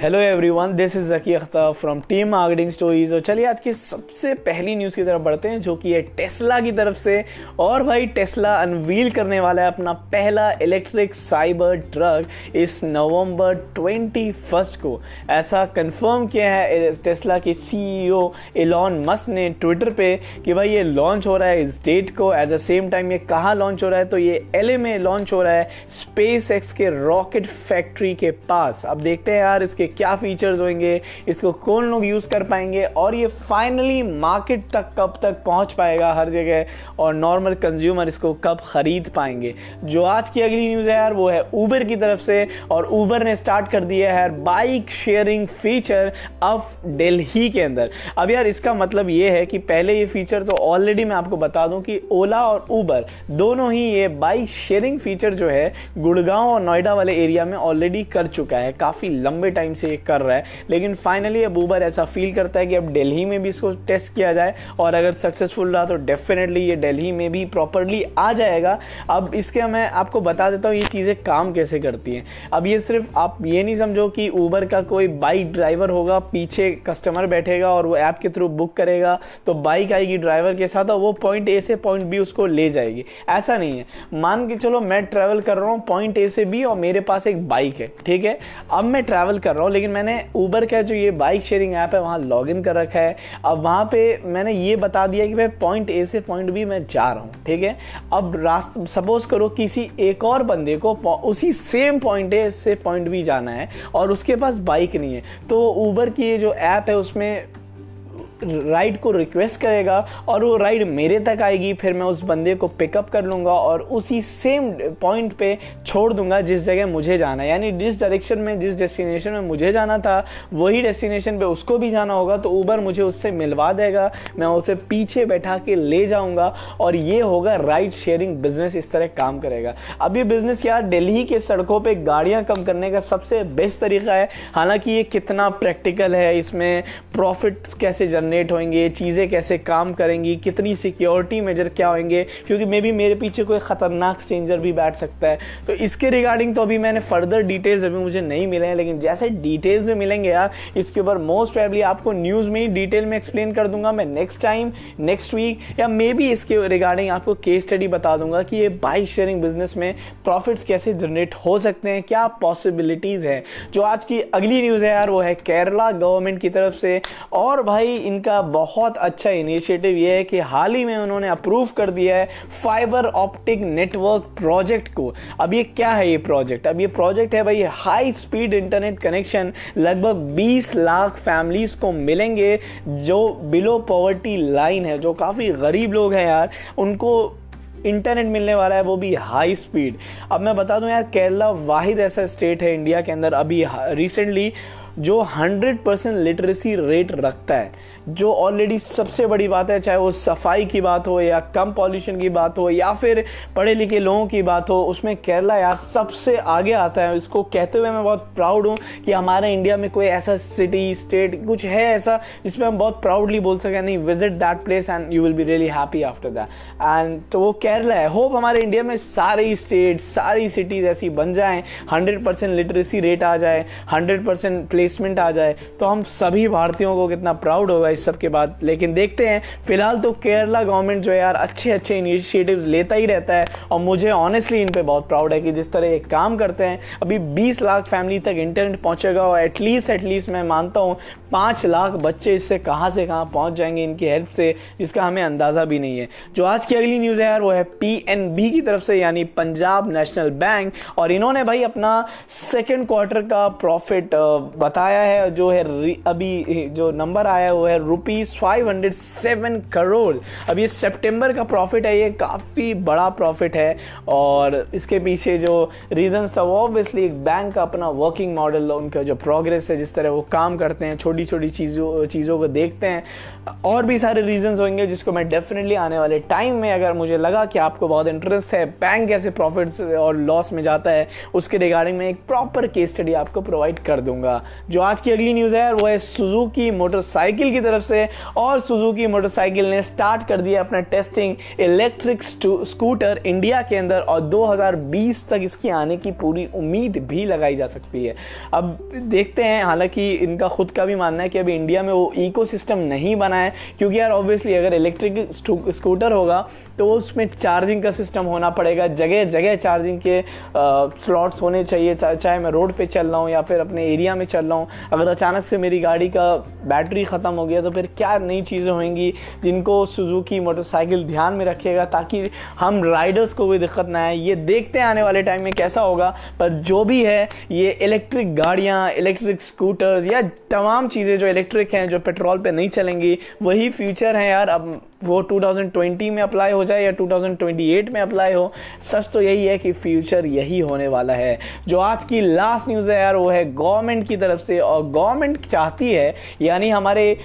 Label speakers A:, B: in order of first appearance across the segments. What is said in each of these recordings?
A: Hello everyone this is Zaki Akhtar from team marketing stories और चलिए आज की सबसे पहली न्यूज़ की तरफ़ बढ़ते हैं, जो कि है टेस्ला की तरफ़ से। और भाई टेस्ला अनवील करने वाला है अपना पहला इलेक्ट्रिक साइबर ट्रक इस नवंबर ट्वेंटी फ़र्स्ट को। ऐसा कंफर्म किया है टेस्ला के सीईओ इलॉन मस ने ट्विटर पे कि भाई ये लॉन्च हो रहा है इस डेट को। एट द सेम टाइम ये कहाँ लॉन्च हो रहा है तो ये एल में लॉन्च हो रहा है स्पेस के रॉकेट फैक्ट्री के पास। अब देखते हैं यार इसके क्या फीचर्स होंगे, इसको कौन लोग यूज़ कर पाएँगे, और ये फाइनली मार्केट तक कब तक पहुँच पाएगा हर जगह, और नॉर्मल कंज्यूमर इसको कब खरीद पाएँगे। जो आज की अगली न्यूज़ है यार, वो है ऊबर की तरफ़ से, और ऊबर ने स्टार्ट कर दिया है बाइक शेयरिंग फीचर अब दिल्ली के अंदर। अब यार इसका मतलब ये है कि पहले ये फीचर तो ऑलरेडी मैं आपको बता दूँ कि ओला और ऊबर दोनों ही ये बाइक शेयरिंग फीचर जो है, गुड़गांव और नोएडा वाले एरिया में ऑलरेडी कर चुका है। काफ़ी लंबे टाइम से ये कर रहा है। लेकिन फाइनली अब ऊबर ऐसा फील करता है कि अब दिल्ली में भी इसको टेस्ट किया जाए और अगर सक्सेसफुल रहा तो डेफिनेटली ये दिल्ली में भी प्रॉपरली आ जाएगा। अब इसके मैं आपको बता देता हूँ ये चीज़ें काम कैसे करती हैं। अब ये सिर्फ़ आप ये नहीं समझो कि ऊबर का कोई बाइक ड्राइवर होगा, पीछे कस्टमर बैठेगा और वो ऐप के थ्रू बुक करेगा तो बाइक आएगी ड्राइवर के साथ और वो पॉइंट ए से पॉइंट बी उसको ले जाएगी। ऐसा नहीं है। मान के चलो मैं ट्रैवल कर रहा हूँ पॉइंट ए से बी और मेरे पास एक बाइक है, ठीक है? अब मैं ट्रैवल कर रहा हूँ लेकिन मैंने ऊबर का जो ये बाइक शेयरिंग ऐप है, वहाँ लॉग कर रखा है। अब वहाँ पे मैंने ये बता दिया कि मैं पॉइंट ए से पॉइंट बी मैं जा रहा हूँ, ठीक है? अब रास्ता सपोज़ करो किसी एक और बंदे को उसी सेम पॉइंट ए से पॉइंट बी जाना है, और उसके पास बाइक नहीं है तो ऊबर की ये जो ऐप है, उसमें राइड को रिक्वेस्ट करेगा और वो राइड मेरे तक आएगी, फिर मैं उस बंदे को पिकअप कर लूँगा और उसी सेम पॉइंट पे छोड़ दूँगा जिस जगह मुझे जाना है। यानी जिस डायरेक्शन में, जिस डेस्टिनेशन में मुझे जाना था, वही डेस्टिनेशन पे उसको भी जाना होगा तो ऊबर मुझे उससे मिलवा देगा, मैं उसे पीछे बैठा के ले जाऊँगा और ये होगा राइड शेयरिंग बिज़नेस इस तरह काम करेगा। अब ये बिज़नेस यार दिल्ली के सड़कों पर गाड़ियाँ कम करने का सबसे बेस्ट तरीका है। हालाँकि ये कितना प्रैक्टिकल है, इसमें प्रॉफिट कैसे जनरेट जनरेट होंगे, चीज़ें कैसे काम करेंगी, कितनी सिक्योरिटी मेजर क्या होंगे, क्योंकि मे बी मेरे पीछे कोई ख़तरनाक स्ट्रेंजर भी बैठ सकता है। तो इसके रिगार्डिंग तो अभी मैंने फर्दर डिटेल्स अभी मुझे नहीं मिले हैं, लेकिन जैसे डिटेल्स में मिलेंगे यार, इसके ऊपर मोस्ट प्रेबली आपको न्यूज़ में ही डिटेल में एक्सप्लेन कर दूँगा मैं नेक्स्ट टाइम नेक्स्ट वीक या मे बी इसके रिगार्डिंग आपको केस स्टडी बता दूँगा कि ये बाइक शेयरिंग बिज़नेस में प्रॉफिट्स कैसे जनरेट हो सकते हैं, क्या पॉसिबिलिटीज़ है। जो आज की अगली न्यूज़ है यार, वो है केरला गवर्नमेंट की तरफ़ से। और भाई इनका बहुत अच्छा इनिशिएटिव ये है कि हाल ही में उन्होंने अप्रूव कर दिया है फाइबर ऑप्टिक नेटवर्क प्रोजेक्ट को। अब ये क्या है ये प्रोजेक्ट अब ये प्रोजेक्ट है भाई हाई स्पीड इंटरनेट कनेक्शन लगभग 20 लाख फैमिलीज़ को मिलेंगे जो बिलो पॉवर्टी लाइन है, जो काफ़ी गरीब लोग हैं यार। उनको इंटरनेट मिलने वाला है, वो भी हाई स्पीड अब मैं बता दूँ यार, केरला वाहिद ऐसा स्टेट है इंडिया के अंदर अभी रिसेंटली जो 100 परसेंट लिटरेसी रेट रखता है। जो ऑलरेडी सबसे बड़ी बात है, चाहे वो सफ़ाई की बात हो या कम पॉल्यूशन की बात हो या फिर पढ़े लिखे लोगों की बात हो, उसमें केरला यार सबसे आगे आता है। इसको कहते हुए मैं बहुत प्राउड हूँ कि हमारे इंडिया में कोई ऐसा सिटी स्टेट कुछ है ऐसा जिसमें हम बहुत प्राउडली बोल सकें, नहीं visit that place and you will be really happy after that and तो वो केरला है। होप हमारे इंडिया में सारी स्टेट सारी सिटीज़ ऐसी बन जाएँ। हंड्रेड परसेंट लिटरेसी रेट आ जाए हंड्रेड परसेंट प्लेसमेंट आ जाए। तो हम सभी भारतीयों को कितना प्राउड होगा इस सब के बाद। लेकिन देखते हैं, फ़िलहाल तो केरला गवर्नमेंट जो है यार अच्छे अच्छे इनिशिएटिव्स लेता ही रहता है। और मुझे ऑनेस्टली इन पे बहुत प्राउड है कि जिस तरह ये काम करते हैं, अभी 20 लाख फैमिली तक इंटरनेट पहुंचेगा और एटलीस्ट एटलीस्ट मैं मानता हूँ, पाँच लाख बच्चे इससे कहाँ से कहाँ पहुँच जाएँगे इनकी हेल्प से, जिसका हमें अंदाज़ा भी नहीं है। जो आज की अगली न्यूज़ है यार, वो है पी की तरफ़ से, यानी पंजाब नेशनल बैंक और इन्होंने भाई अपना सेकेंड क्वार्टर का प्रॉफिट बताया है, जो है अभी, जो नंबर आया है, वो है rupees five hundred seven crore अब ये सेप्टेम्बर का प्रॉफिट है, ये काफ़ी बड़ा प्रॉफिट है और इसके पीछे जो रीजन सब ऑब्वियसली एक बैंक का अपना वर्किंग मॉडल उनका जो प्रोग्रेस है, जिस तरह वो काम करते हैं छोटी छोटी चीज़ों चीज़ों को देखते हैं, और भी सारे रीजंस होंगे जिसको मैं डेफिनेटली आने वाले टाइम में अगर मुझे लगा कि आपको बहुत इंटरेस्ट है बैंक कैसे प्रॉफिट्स और लॉस में जाता है, उसके रिगार्डिंग मैं एक प्रॉपर केस स्टडी आपको प्रोवाइड कर दूँगा। जो आज की अगली न्यूज़ है, वो है सुजुकी मोटरसाइकिल की तरफ़ तरफ़ से और सुजुकी मोटरसाइकिल ने स्टार्ट कर दिया अपना टेस्टिंग इलेक्ट्रिक स्कूटर इंडिया के अंदर और 2020 तक इसकी आने की पूरी उम्मीद भी लगाई जा सकती है। अब देखते हैं, हालाँकि इनका खुद का भी मानना है कि अभी इंडिया में वो इको नहीं बना है, क्योंकि यार ऑब्वियसली अगर इलेक्ट्रिक स्कूटर होगा तो उसमें चार्जिंग का सिस्टम होना पड़ेगा। जगह जगह चार्जिंग के स्लॉट्स होने चाहिए चाहे मैं रोड पे चल रहा हूँ या फिर अपने एरिया में चल रहा हूँ। अगर अचानक से मेरी गाड़ी का बैटरी ख़त्म हो गया तो फिर क्या नई चीज़ें होंगी जिनको सुजुकी मोटरसाइकिल ध्यान में रखेगा ताकि हम राइडर्स को कोई दिक्कत ना आए। ये देखते हैं आने वाले टाइम में कैसा होगा, पर जो भी है, ये इलेक्ट्रिक गाड़ियाँ इलेक्ट्रिक स्कूटर्स या तमाम चीज़ें जो इलेक्ट्रिक हैं, जो पेट्रोल पे नहीं चलेंगी, वही फ्यूचर हैं यार। अब वो 2020 में अप्लाई हो जाए या 2028 में अप्लाई हो, सच तो यही है कि फ्यूचर यही होने वाला है। जो आज की लास्ट न्यूज़ है यार, वो है गवर्नमेंट की तरफ़ से, और गवर्नमेंट चाहती है, यानी हमारे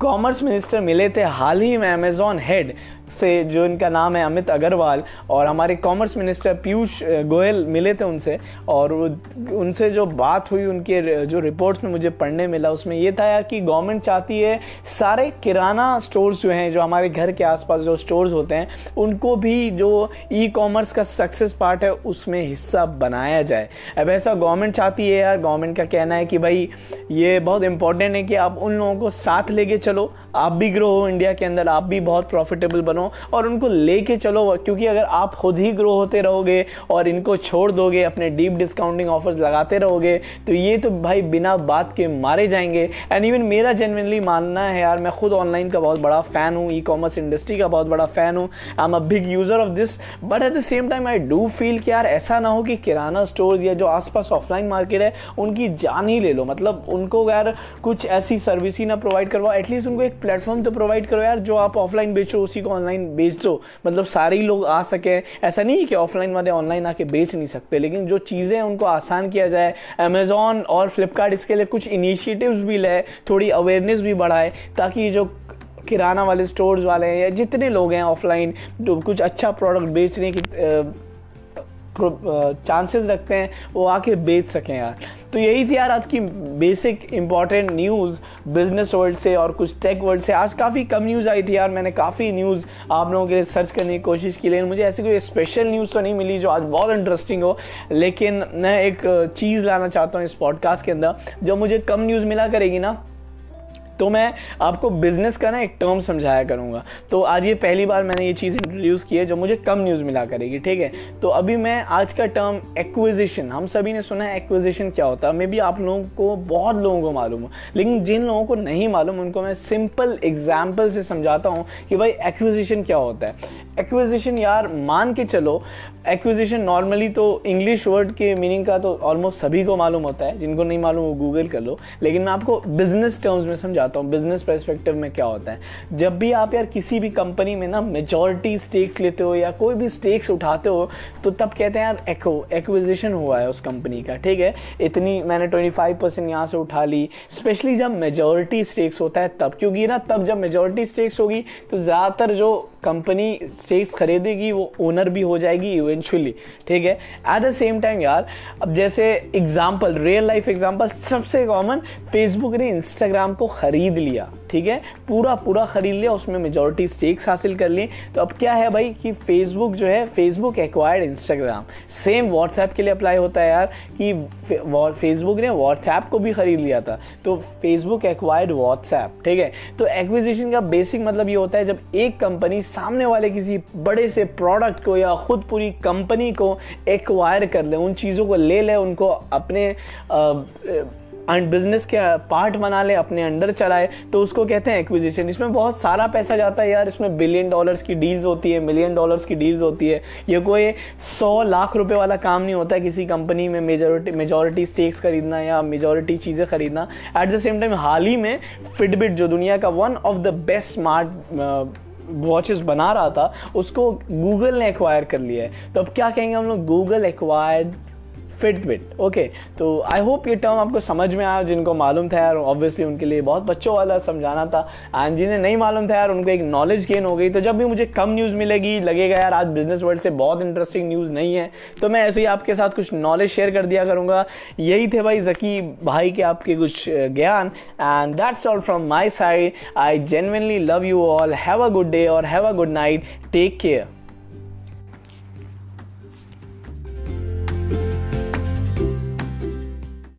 A: कॉमर्स मिनिस्टर मिले थे हाल ही में अमेजॉन हेड से जो इनका नाम है अमित अग्रवाल और हमारे कॉमर्स मिनिस्टर पीयूष गोयल मिले थे उनसे और उनसे जो बात हुई, उनके जो रिपोर्ट्स में मुझे पढ़ने मिला, उसमें ये था यार कि गवर्नमेंट चाहती है सारे किराना स्टोर्स जो हैं, जो हमारे घर के आसपास जो स्टोर्स होते हैं, उनको भी जो ई कॉमर्स का सक्सेस पार्ट है, उसमें हिस्सा बनाया जाए। अब ऐसा गवर्नमेंट चाहती है यार गवर्नमेंट का कहना है कि भाई, ये बहुत इंपॉर्टेंट है कि आप उन लोगों को साथ लेके चलो, आप भी ग्रो हो इंडिया के अंदर, आप भी बहुत प्रॉफिटेबल बनो। बनो और उनको लेके चलो, क्योंकि अगर आप खुद ही ग्रो होते रहोगे और इनको छोड़ दोगे, अपने डीप डिस्काउंटिंग ऑफर्स लगाते रहोगे तो ये तो भाई बिना बात के मारे जाएँगे। एंड इवन मेरा जेनविनली मानना है यार, मैं खुद ऑनलाइन का बहुत बड़ा फ़ैन हूँ ई कॉमर्स इंडस्ट्री का बहुत बड़ा फ़ैन हूँ I am a big user of this but at the same time I do feel कि यार ऐसा ना हो कि किराना स्टोर या जो आसपास ऑफलाइन मार्केट है, उनकी जान ही ले लो। मतलब उनको यार कुछ ऐसी सर्विस ही ना प्रोवाइड करवाओ एटलीस्ट उनको एक प्लेटफॉर्म तो प्रोवाइड करो यार, जो आप ऑफलाइन बेचो, उसी को ऑनलाइन ऑनलाइन बेच दो। मतलब सारे ही लोग आ सके। ऐसा नहीं है कि ऑफलाइन वाले ऑनलाइन आके बेच नहीं सकते, लेकिन जो चीज़ें उनको आसान किया जाए। अमेजोन और फ्लिपकार्ट इसके लिए कुछ इनिशिएटिव्स भी लें, थोड़ी अवेयरनेस भी बढ़ाए, ताकि जो किराना वाले स्टोर्स वाले हैं या जितने लोग हैं ऑफलाइन जो कुछ अच्छा प्रोडक्ट बेचने की चांसेस रखते हैं, वो आके बेच सकें यार। तो यही थी यार आज की basic important news business world से और कुछ टेक वर्ल्ड से। आज काफ़ी कम न्यूज़ आई थी यार, मैंने काफ़ी न्यूज़ आप लोगों के लिए सर्च करने की कोशिश की, लेकिन मुझे ऐसी कोई स्पेशल न्यूज़ तो नहीं मिली जो आज बहुत इंटरेस्टिंग हो। लेकिन मैं एक चीज़ लाना चाहता हूँ इस पॉडकास्ट के अंदर, जो मुझे कम न्यूज़ मिला करेगी ना तो मैं आपको बिज़नेस का ना एक टर्म समझाया करूँगा। तो आज ये पहली बार मैंने ये चीज़ इंट्रोड्यूस की है जो मुझे कम न्यूज़ मिला करेगी, ठीक है? तो अभी मैं आज का टर्म एक्विजिशन हम सभी ने सुना है एक्विजिशन क्या होता है? मे बी आप लोगों को, बहुत लोगों को मालूम हो, लेकिन जिन लोगों को नहीं मालूम, उनको मैं सिंपल एग्ज़ाम्पल से समझाता हूँ कि भाई एक्विजिशन क्या होता है। एक्विजिशन यार, मान के चलो एक्विजिशन नॉर्मली तो इंग्लिश वर्ड के मीनिंग का तो ऑलमोस्ट सभी को मालूम होता है, जिनको नहीं मालूम वो गूगल कर लो। लेकिन मैं आपको बिज़नेस टर्म्स में समझाता हूँ बिज़नेस परस्पेक्टिव में क्या होता है। जब भी आप यार किसी भी कंपनी में ना मेजोरिटी स्टेक्स लेते हो या कोई भी स्टेक्स उठाते हो तो तब कहते हैं यार एक्ो एक्विजिशन हुआ है उस कंपनी का, ठीक है? इतनी मैंने ट्वेंटी फाइव परसेंट यहाँ से उठा ली। स्पेशली जब मेजोरिटी स्टेक्स होता है, तब क्योंकि ना, तब जब मेजोरिटी स्टेक्स होगी तो ज़्यादातर जो कंपनी स्टेक्स खरीदेगी, वो ओनर भी हो जाएगी इवेंचुअली ठीक है? एट द सेम टाइम यार, अब जैसे एग्ज़ाम्पल रियल लाइफ एग्ज़ाम्पल सबसे कॉमन फेसबुक ने इंस्टाग्राम को खरीद लिया, ठीक है? पूरा पूरा खरीद लिया, उसमें मेजोरिटी स्टेक्स हासिल कर ली तो अब क्या है भाई कि फेसबुक जो है Facebook acquired Instagram same WhatsApp के लिए अप्लाई होता है यार कि फेसबुक ने व्हाट्सएप को भी खरीद लिया था। तो फेसबुक एक्वायर्ड व्हाट्सएप ठीक है? तो एक्विजिशन का बेसिक मतलब ये होता है जब एक कंपनी सामने वाले किसी बड़े से प्रोडक्ट को या खुद पूरी कंपनी को एक्वायर कर ले, उन चीज़ों को ले ले, उनको अपने एंड बिज़नेस के पार्ट बना ले, अपने अंडर चलाए तो उसको कहते हैं एक्विजिशन इसमें बहुत सारा पैसा जाता है यार। इसमें बिलियन डॉलर्स की डील्स होती है मिलियन डॉलर्स की डील्स होती है। ये कोई सौ लाख रुपए वाला काम नहीं होता है किसी कंपनी में मेजोरिटी मेजोरिटी स्टेक्स खरीदना या मेजोरिटी चीज़ें खरीदना। एट द सेम टाइम हाल ही में फिटबिट जो दुनिया का one of the best smart watches बना रहा था, उसको गूगल ने एक्वायर कर लिया है। तो अब क्या कहेंगे हम लोग? गूगल एक्वायर्ड फिटबिट ओके तो आई होप ये टर्म आपको समझ में आया, जिनको मालूम था यार ऑब्वियसली उनके लिए बहुत बच्चों वाला समझाना था। एंड जिन्हें नहीं मालूम था यार, उनको एक नॉलेज गेन हो गई। तो जब भी मुझे कम न्यूज़ मिलेगी, लगेगा यार, आज बिज़नेस वर्ल्ड से बहुत इंटरेस्टिंग न्यूज़ नहीं है। तो मैं ऐसे ही आपके साथ कुछ नॉलेज शेयर कर दिया करूँगा। यही थे भाई जकी भाई के आपके कुछ ज्ञान। And that's all from my side I genuinely love you all have a good day और have a good night take care